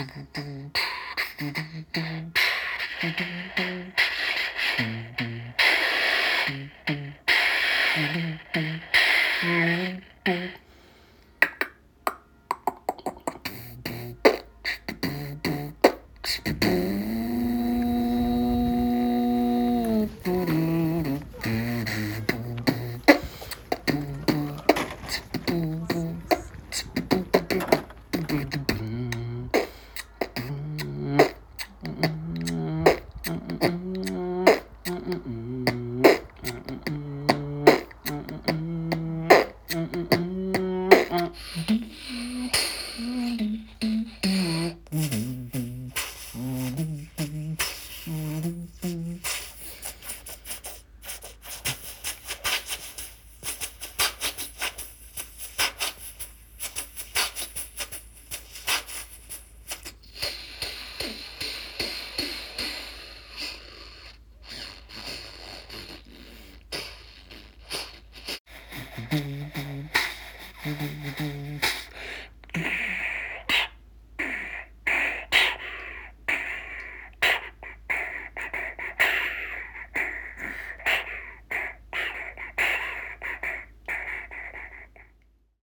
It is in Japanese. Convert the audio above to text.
Mm-hmm. Mm-mm. Mm-hmm.